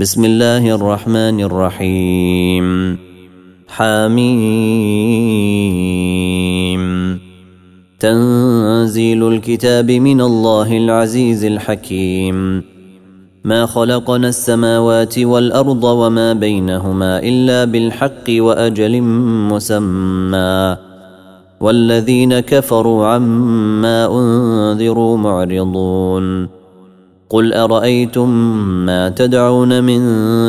بسم الله الرحمن الرحيم. حميم. تنزيل الكتاب من الله العزيز الحكيم. ما خلقنا السماوات والأرض وما بينهما إلا بالحق وأجل مسمى. والذين كفروا عما أنذروا معرضون. قل ارايتم ما تدعون من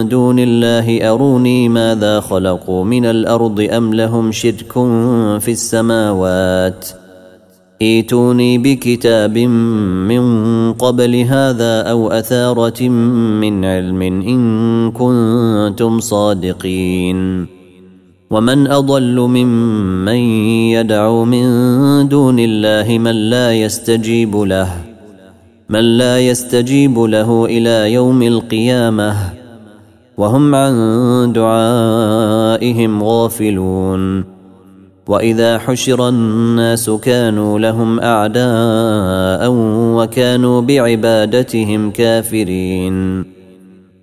دون الله اروني ماذا خلقوا من الأرض ام لهم شرك في السماوات ايتوني بكتاب من قبل هذا أو اثاره من علم ان كنتم صادقين ومن اضل ممن يدعو من دون الله من لا يستجيب له من لا يستجيب له إلى يوم القيامة وهم عن دعائهم غافلون. وإذا حشر الناس كانوا لهم أعداء وكانوا بعبادتهم كافرين.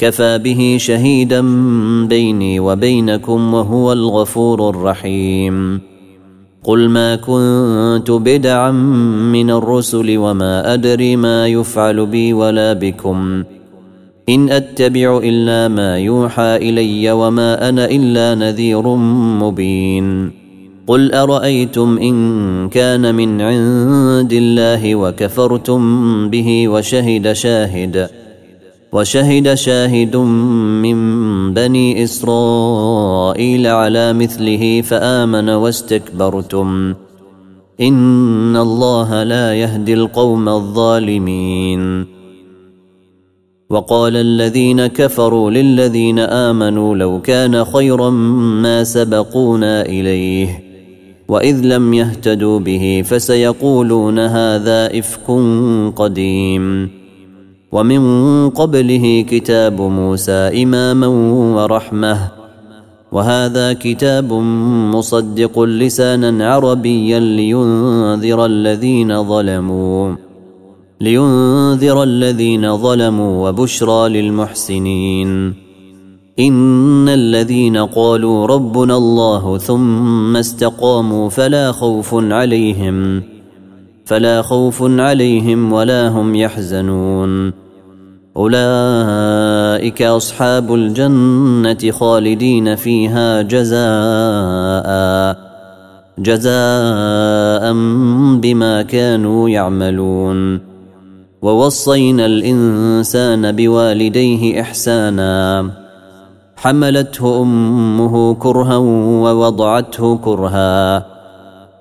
كفى به شهيدا بيني وبينكم وهو الغفور الرحيم. قل ما كنت بدعا من الرسل وما أدري ما يفعل بي ولا بكم. إن أتبع إلا ما يوحى إلي وما أنا إلا نذير مبين. قل أرأيتم إن كان من عند الله وكفرتم به وشهد شاهد وشهد شاهد من بني إسرائيل على مثله فآمن واستكبرتم. إن الله لا يهدي القوم الظالمين. وقال الذين كفروا للذين آمنوا لو كان خيرا ما سبقونا إليه وإذ لم يهتدوا به فسيقولون هذا إفك قديم. ومن قبله كتاب موسى إماما ورحمة. وهذا كتاب مصدق لسانا عربيا لينذر الذين ظلموا. لينذر الذين ظلموا وبشرى للمحسنين. إن الذين قالوا ربنا الله ثم استقاموا فلا خوف عليهم. فلا خوف عليهم ولا هم يحزنون. أولئك أصحاب الجنة خالدين فيها جزاء جزاء بما كانوا يعملون. ووصينا الإنسان بوالديه إحسانا. حملته أمه كرها ووضعته كرها.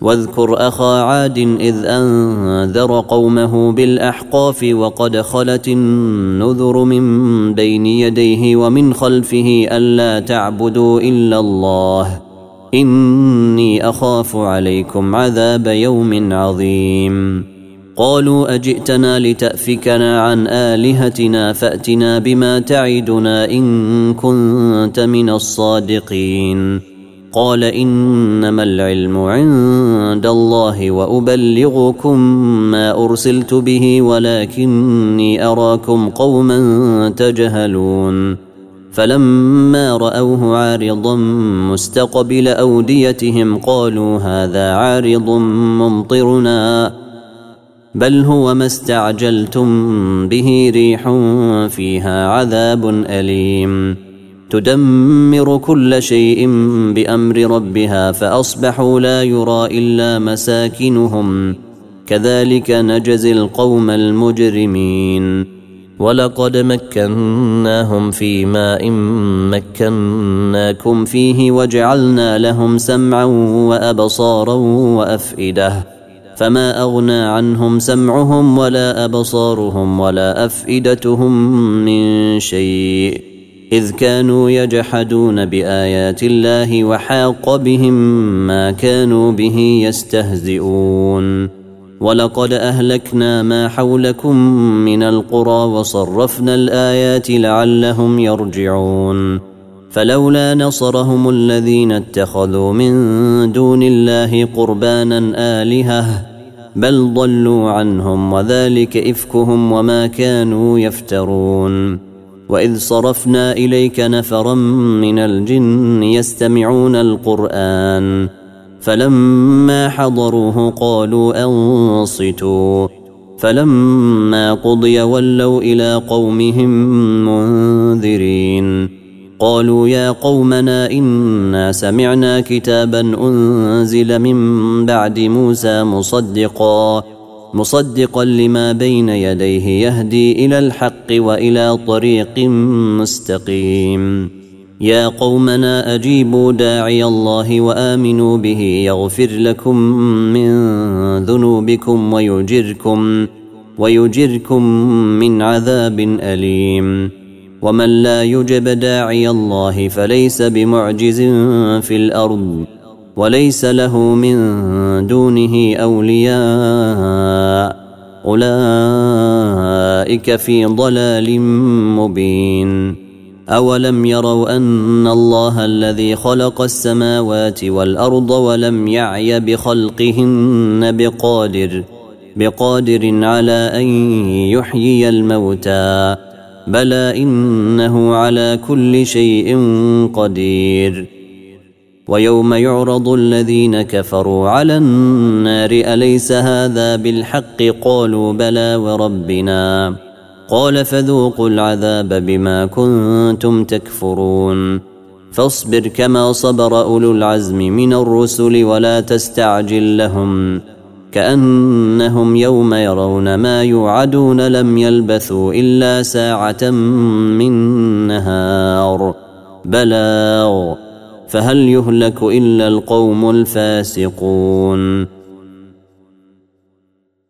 واذكر أخا عاد إذ أنذر قومه بالأحقاف وقد خلت النذر من بين يديه ومن خلفه ألا تعبدوا إلا الله. إني أخاف عليكم عذاب يوم عظيم. قالوا أجئتنا لتأفكنا عن آلهتنا فأتنا بما تعدنا إن كنت من الصادقين. قال إنما العلم عند الله وأبلغكم ما أرسلت به ولكني أراكم قوما تجهلون. فلما رأوه عارضا مستقبل أوديتهم قالوا هذا عارض ممطرنا. بل هو ما استعجلتم به ريح فيها عذاب أليم. تدمر كل شيء بأمر ربها فأصبحوا لا يرى إلا مساكنهم. كذلك نجزي القوم المجرمين. ولقد مكناهم في ماء مكناكم فيه وجعلنا لهم سمعا وأبصارا وأفئدة. فما أغنى عنهم سمعهم ولا أبصارهم ولا أفئدتهم من شيء. إذ كانوا يجحدون بآيات الله وحاق بهم ما كانوا به يستهزئون. ولقد أهلكنا ما حولكم من القرى وصرفنا الآيات لعلهم يرجعون. فلولا نصرهم الذين اتخذوا من دون الله قربانا آلهة بل ضلوا عنهم وذلك إفكهم وما كانوا يفترون. واذ صرفنا اليك نفرا من الجن يستمعون القران فلما حضروه قالوا انصتوا فلما قضي ولوا إلى قومهم منذرين قالوا يا قومنا انا سمعنا كتابا انزل من بعد موسى مصدقا مصدقا لما بين يديه يهدي إلى الحق وإلى طريق مستقيم. يا قومنا أجيبوا داعي الله وآمنوا به يغفر لكم من ذنوبكم ويجركم ويجركم من عذاب أليم. ومن لا يجب داعي الله فليس بمعجز في الأرض. وليس له من دونه أولياء. أولئك في ضلال مبين. أولم يروا أن الله الذي خلق السماوات والأرض ولم يعي بخلقهن بقادر بقادر على أن يحيي الموتى. بلى إنه على كل شيء قدير. ويوم يعرض الذين كفروا على النار أليس هذا بالحق؟ قالوا بلى وربنا. قال فذوقوا العذاب بما كنتم تكفرون. فاصبر كما صبر أولو العزم من الرسل ولا تستعجل لهم. كأنهم يوم يرون ما يوعدون لم يلبثوا إلا ساعة من نهار. بلاغ. فهل يهلك إلا القوم الفاسقون